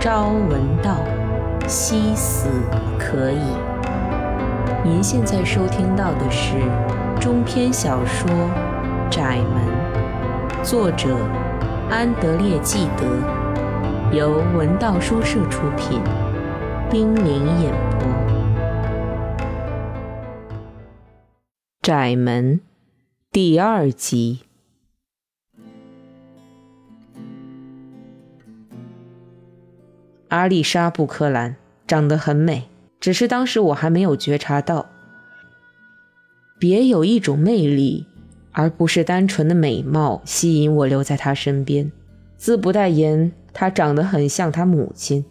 朝闻道，夕死可矣。您现在收听到的是中篇小说《窄门》，作者安德烈·纪德，由文道书社出品，冰凌演播。《窄门》第二集。阿丽莎·布克兰长得很美，只是当时我还没有觉察到。别有一种魅力，而不是单纯的美貌，吸引我留在她身边。自不待言，她长得很像她母亲，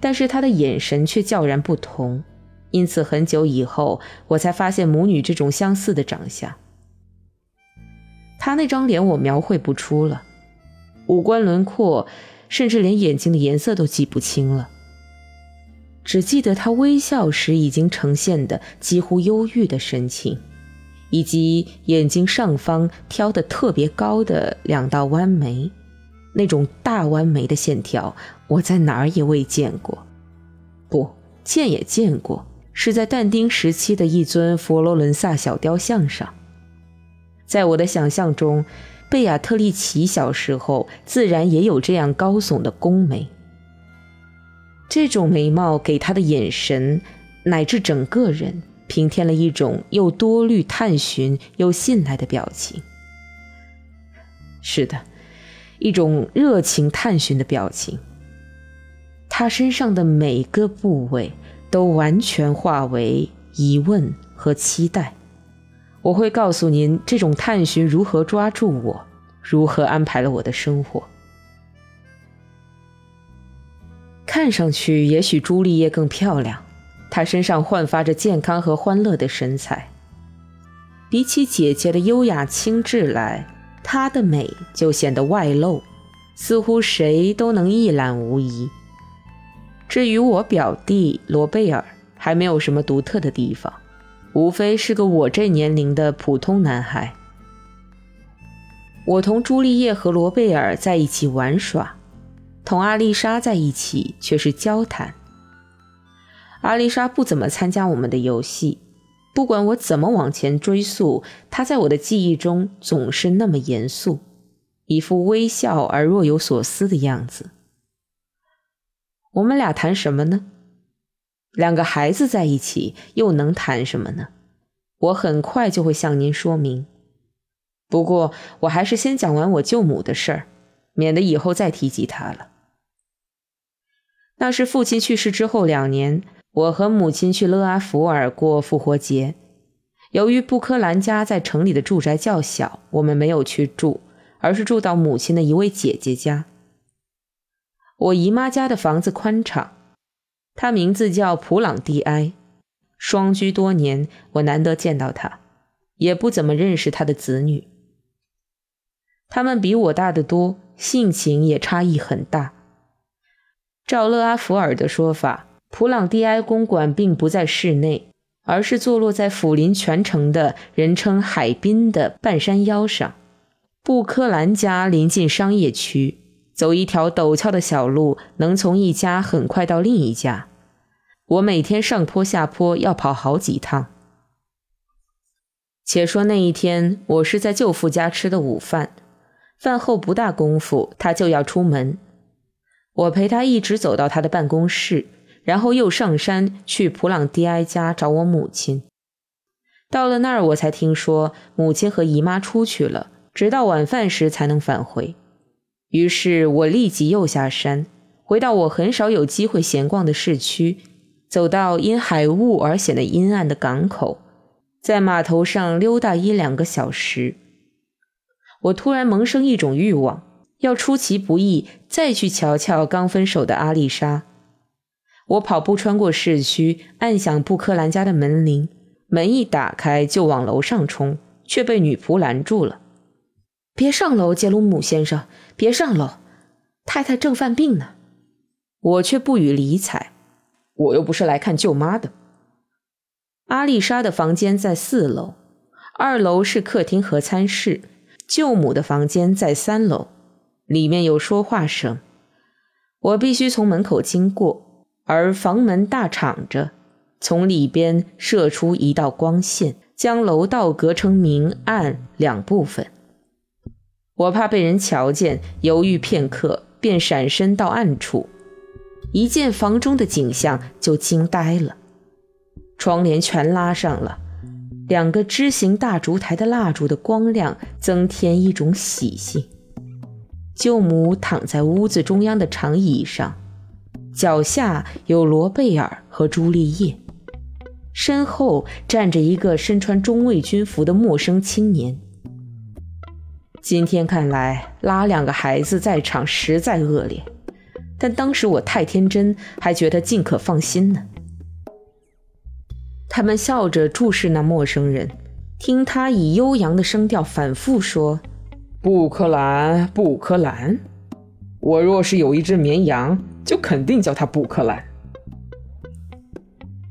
但是她的眼神却叫然不同。因此，很久以后，我才发现母女这种相似的长相。她那张脸我描绘不出了，五官轮廓。甚至连眼睛的颜色都记不清了，只记得他微笑时已经呈现的几乎忧郁的神情，以及眼睛上方挑的特别高的两道弯眉，那种大弯眉的线条，我在哪儿也未见过。不见也见过，是在但丁时期的一尊佛罗伦萨小雕像上，在我的想象中。贝亚特丽奇小时候自然也有这样高耸的宫眉，这种眉毛给她的眼神乃至整个人平添了一种又多虑、探寻又信赖的表情。是的，一种热情探寻的表情。她身上的每个部位都完全化为疑问和期待。我会告诉您，这种探寻如何抓住我，如何安排了我的生活。看上去，也许朱丽叶更漂亮，她身上焕发着健康和欢乐的神采。比起姐姐的优雅清致来，她的美就显得外露，似乎谁都能一览无遗。至于我表弟罗贝尔，还没有什么独特的地方。无非是个我这年龄的普通男孩。我同朱丽叶和罗贝尔在一起玩耍，同阿丽莎在一起却是交谈。阿丽莎不怎么参加我们的游戏，不管我怎么往前追溯，她在我的记忆中总是那么严肃，一副微笑而若有所思的样子。我们俩谈什么呢？两个孩子在一起又能谈什么呢？我很快就会向您说明。不过我还是先讲完我舅母的事儿，免得以后再提及她了。那是父亲去世之后两年，我和母亲去勒阿弗尔过复活节。由于布科兰家在城里的住宅较小，我们没有去住，而是住到母亲的一位姐姐家。我姨妈家的房子宽敞。他名字叫普朗蒂埃，双居多年，我难得见到他，也不怎么认识他的子女。他们比我大得多，性情也差异很大。照勒阿弗尔的说法，普朗蒂埃公馆并不在市内，而是坐落在抚临全城的人称海滨的半山腰上。布科兰家临近商业区，走一条陡峭的小路，能从一家很快到另一家。我每天上坡下坡要跑好几趟。且说那一天，我是在舅父家吃的午饭，饭后不大功夫，他就要出门。我陪他一直走到他的办公室，然后又上山去普朗蒂埃家找我母亲。到了那儿，我才听说母亲和姨妈出去了，直到晚饭时才能返回。于是我立即又下山，回到我很少有机会闲逛的市区。走到因海雾而显得阴暗的港口，在码头上溜达一两个小时，我突然萌生一种欲望，要出其不意再去瞧瞧刚分手的阿丽莎。我跑步穿过市区，按响布克兰家的门铃，门一打开就往楼上冲，却被女仆拦住了：“别上楼，杰鲁姆先生，别上楼，太太正犯病呢。”我却不予理睬。我又不是来看舅妈的。阿丽莎的房间在四楼，二楼是客厅和餐室。舅母的房间在三楼，里面有说话声。我必须从门口经过，而房门大敞着，从里边射出一道光线，将楼道隔成明暗两部分。我怕被人瞧见，犹豫片刻，便闪身到暗处，一见房中的景象就惊呆了。窗帘全拉上了，两个枝形大烛台的蜡烛的光亮增添一种喜庆。舅母躺在屋子中央的长椅上，脚下有罗贝尔和朱丽叶，身后站着一个身穿中尉军服的陌生青年。今天看来，拉两个孩子在场实在恶劣，但当时我太天真，还觉得尽可放心呢。他们笑着注视那陌生人，听他以悠扬的声调反复说。布克兰，布克兰。我若是有一只绵羊，就肯定叫它布克兰。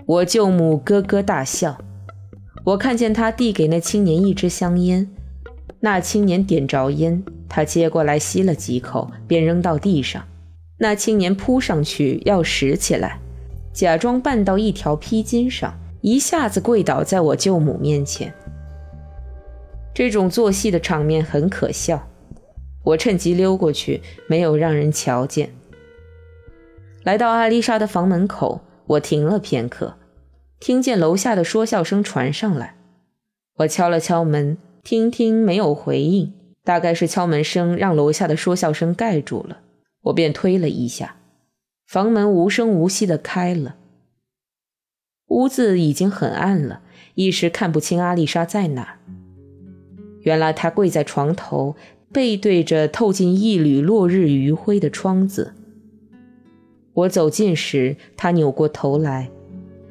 我舅母咯咯大笑。我看见他递给那青年一支香烟，那青年点着烟，他接过来吸了几口，便扔到地上。那青年扑上去要拾起来，假装绊到一条披巾上，一下子跪倒在我舅母面前。这种做戏的场面很可笑，我趁机溜过去，没有让人瞧见。来到阿丽莎的房门口，我停了片刻，听见楼下的说笑声传上来。我敲了敲门，听听没有回应，大概是敲门声让楼下的说笑声盖住了。我便推了一下，房门无声无息地开了。屋子已经很暗了，一时看不清阿丽莎在哪儿。原来他跪在床头，背对着透进一缕落日余晖的窗子。我走近时，他扭过头来，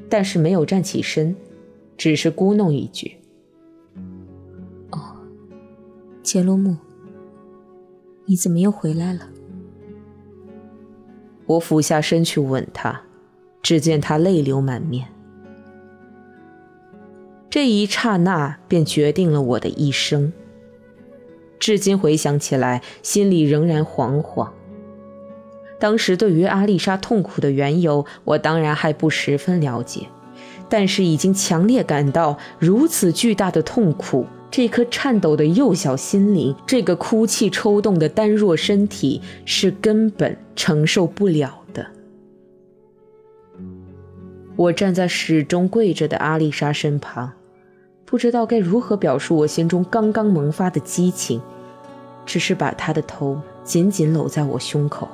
但是没有站起身，只是咕哝一句：“杰罗姆，你怎么又回来了？”我俯下身去吻他，只见他泪流满面。这一刹那便决定了我的一生。至今回想起来，心里仍然惶惶。当时对于阿丽莎痛苦的缘由，我当然还不十分了解，但是已经强烈感到，如此巨大的痛苦，这颗颤抖的幼小心灵，这个哭泣抽动的单弱身体，是根本承受不了的。我站在始终跪着的阿丽莎身旁。不知道该如何表述我心中刚刚萌发的激情，只是把她的头紧紧搂在我胸口，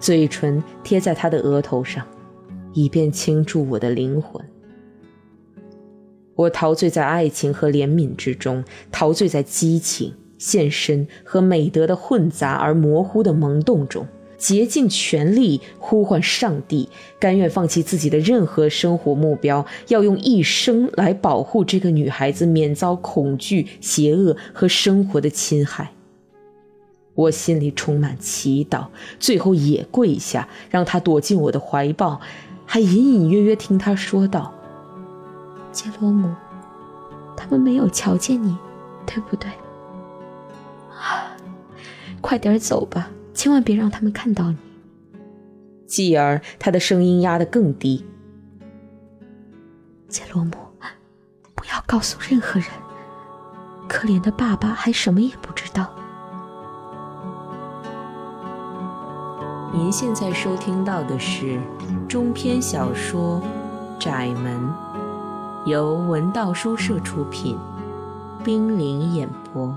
嘴唇贴在她的额头上，以便倾注我的灵魂。我陶醉在爱情和怜悯之中，陶醉在激情、献身和美德的混杂而模糊的萌动中。竭尽全力呼唤上帝，甘愿放弃自己的任何生活目标，要用一生来保护这个女孩子免遭恐惧、邪恶和生活的侵害。我心里充满祈祷，最后也跪下，让她躲进我的怀抱，还隐隐约约听她说道：“杰罗姆，他们没有瞧见你，对不对？啊，快点走吧。”千万别让他们看到你。继而，他的声音压得更低：“杰罗姆，不要告诉任何人。可怜的爸爸还什么也不知道。”您现在收听到的是中篇小说《窄门》，由文道书社出品，冰凌演播。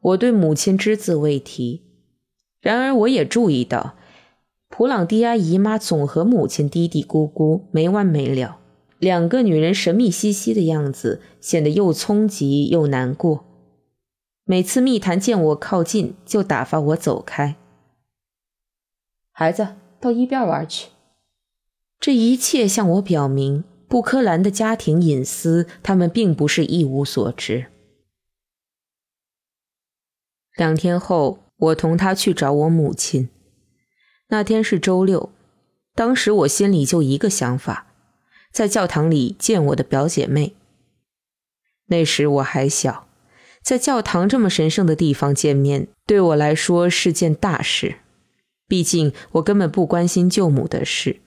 我对母亲只字未提，然而我也注意到，普朗蒂亚姨妈总和母亲嘀嘀咕咕没完没了，两个女人神秘兮兮的样子显得又匆急又难过。每次密谈见我靠近，就打发我走开。孩子，到一边玩去。这一切向我表明，布科兰的家庭隐私，他们并不是一无所知。两天后，我同他去找我母亲。那天是周六，当时我心里就一个想法：在教堂里见我的表姐妹。那时我还小，在教堂这么神圣的地方见面，对我来说是件大事。毕竟我根本不关心舅母的事，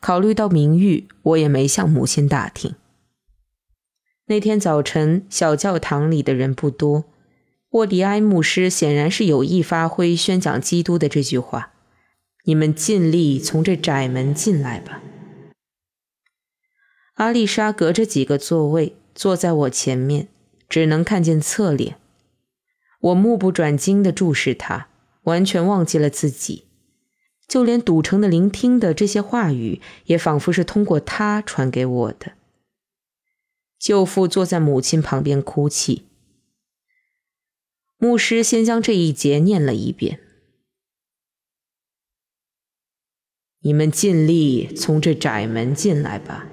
考虑到名誉，我也没向母亲打听。那天早晨，小教堂里的人不多。沃迪埃牧师显然是有意发挥宣讲基督的这句话：“你们尽力从这窄门进来吧。”阿丽莎隔着几个座位坐在我前面，只能看见侧脸。我目不转睛地注视她，完全忘记了自己，就连赌城的聆听的这些话语，也仿佛是通过他传给我的。舅父坐在母亲旁边哭泣。牧师先将这一节念了一遍：“你们尽力从这窄门进来吧，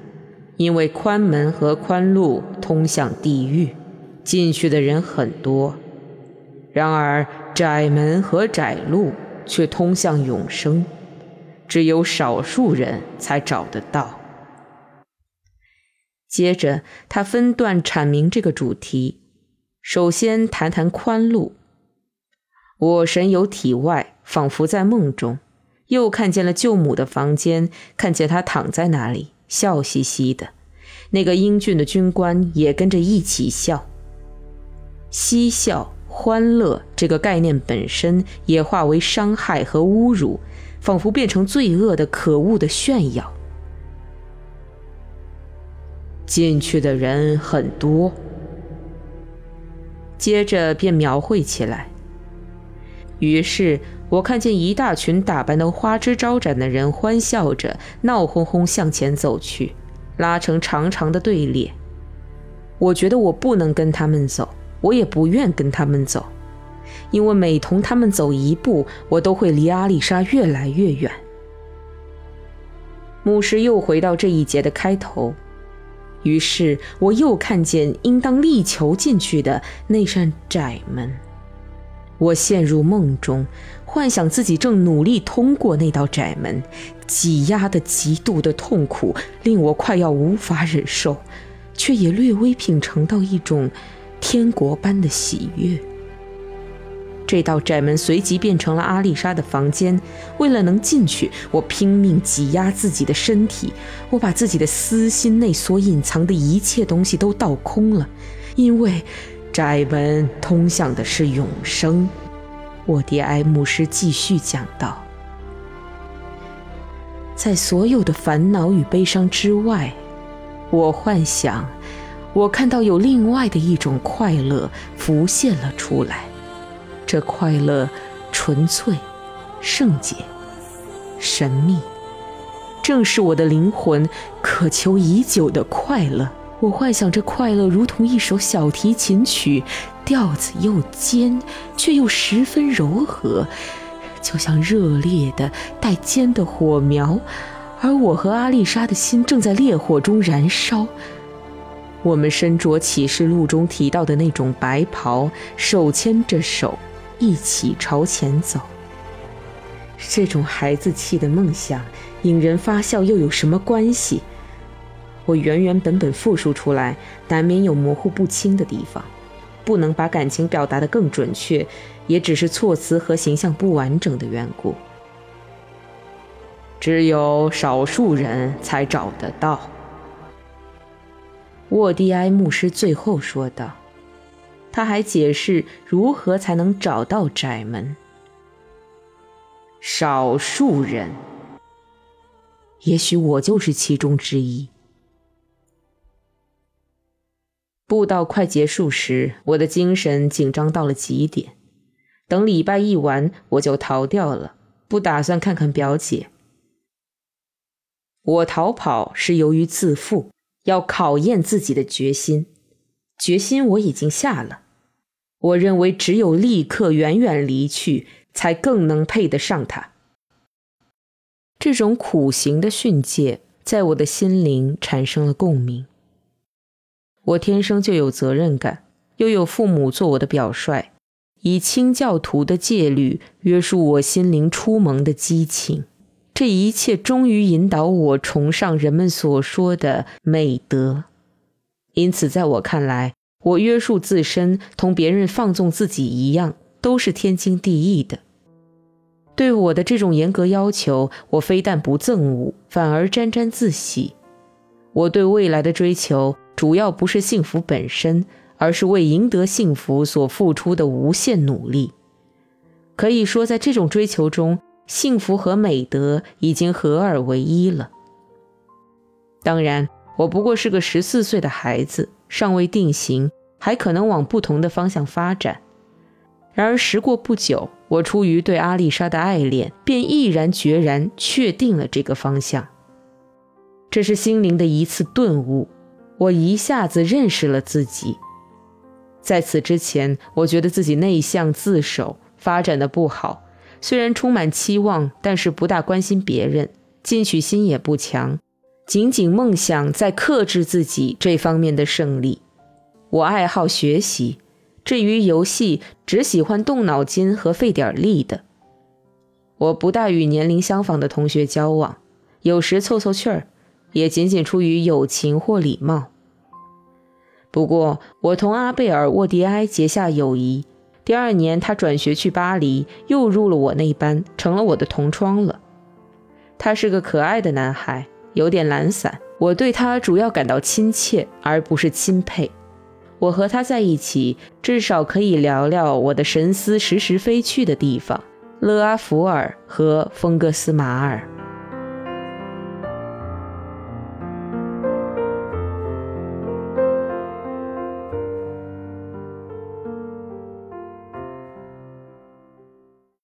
因为宽门和宽路通向地狱，进去的人很多；然而窄门和窄路却通向永生，只有少数人才找得到。”接着，他分段阐明这个主题。首先谈谈宽路。我神游体外，仿佛在梦中，又看见了舅母的房间，看见她躺在那里，笑嘻嘻的。那个英俊的军官也跟着一起笑。嬉笑、欢乐这个概念本身也化为伤害和侮辱，仿佛变成罪恶的、可恶的炫耀。进去的人很多。接着便描绘起来。于是我看见一大群打扮得花枝招展的人，欢笑着、闹哄哄向前走去，拉成长长的队列。我觉得我不能跟他们走，我也不愿跟他们走，因为每同他们走一步，我都会离阿丽莎越来越远。牧师又回到这一节的开头。于是我又看见应当力求进去的那扇窄门，我陷入梦中，幻想自己正努力通过那道窄门，挤压的极度的痛苦令我快要无法忍受，却也略微品尝到一种天国般的喜悦。这道窄门随即变成了阿丽莎的房间。为了能进去，我拼命挤压自己的身体，我把自己的私心内所隐藏的一切东西都倒空了，因为窄门通向的是永生。沃迪埃牧师继续讲道：“在所有的烦恼与悲伤之外，我幻想，我看到有另外的一种快乐浮现了出来。”这快乐，纯粹、圣洁、神秘，正是我的灵魂渴求已久的快乐。我幻想这快乐如同一首小提琴曲，调子又尖，却又十分柔和，就像热烈的带尖的火苗。而我和阿丽莎的心正在烈火中燃烧。我们身着启示录中提到的那种白袍，手牵着手。一起朝前走。这种孩子气的梦想引人发笑，又有什么关系？我原原本本复述出来，难免有模糊不清的地方，不能把感情表达得更准确，也只是措辞和形象不完整的缘故。只有少数人才找得到。沃蒂埃牧师最后说道。他还解释如何才能找到窄门。少数人，也许我就是其中之一。布道快结束时，我的精神紧张到了极点。等礼拜一完，我就逃掉了，不打算看看表姐。我逃跑是由于自负，要考验自己的决心。决心我已经下了。我认为只有立刻远远离去，才更能配得上他。这种苦行的训诫在我的心灵产生了共鸣。我天生就有责任感，又有父母做我的表率，以清教徒的戒律约束我心灵初萌的激情。这一切终于引导我崇尚人们所说的美德。因此，在我看来，我约束自身，同别人放纵自己一样，都是天经地义的。对我的这种严格要求，我非但不憎恶，反而沾沾自喜。我对未来的追求，主要不是幸福本身，而是为赢得幸福所付出的无限努力。可以说，在这种追求中，幸福和美德已经合二为一了。当然，我不过是个十四岁的孩子，尚未定型，还可能往不同的方向发展。然而，时过不久，我出于对阿丽莎的爱恋，便毅然决然确定了这个方向。这是心灵的一次顿悟，我一下子认识了自己。在此之前，我觉得自己内向自守，发展的不好。虽然充满期望，但是不大关心别人，进取心也不强，仅仅梦想在克制自己这方面的胜利。我爱好学习。至于游戏，只喜欢动脑筋和费点力的。我不大与年龄相仿的同学交往，有时凑凑趣儿，也仅仅出于友情或礼貌。不过，我同阿贝尔·沃迪埃结下友谊。第二年，他转学去巴黎，又入了我那班，成了我的同窗了。他是个可爱的男孩，有点懒散。我对他主要感到亲切，而不是钦佩。我和他在一起，至少可以聊聊我的神思时时飞去的地方——勒阿弗尔和丰格斯马尔。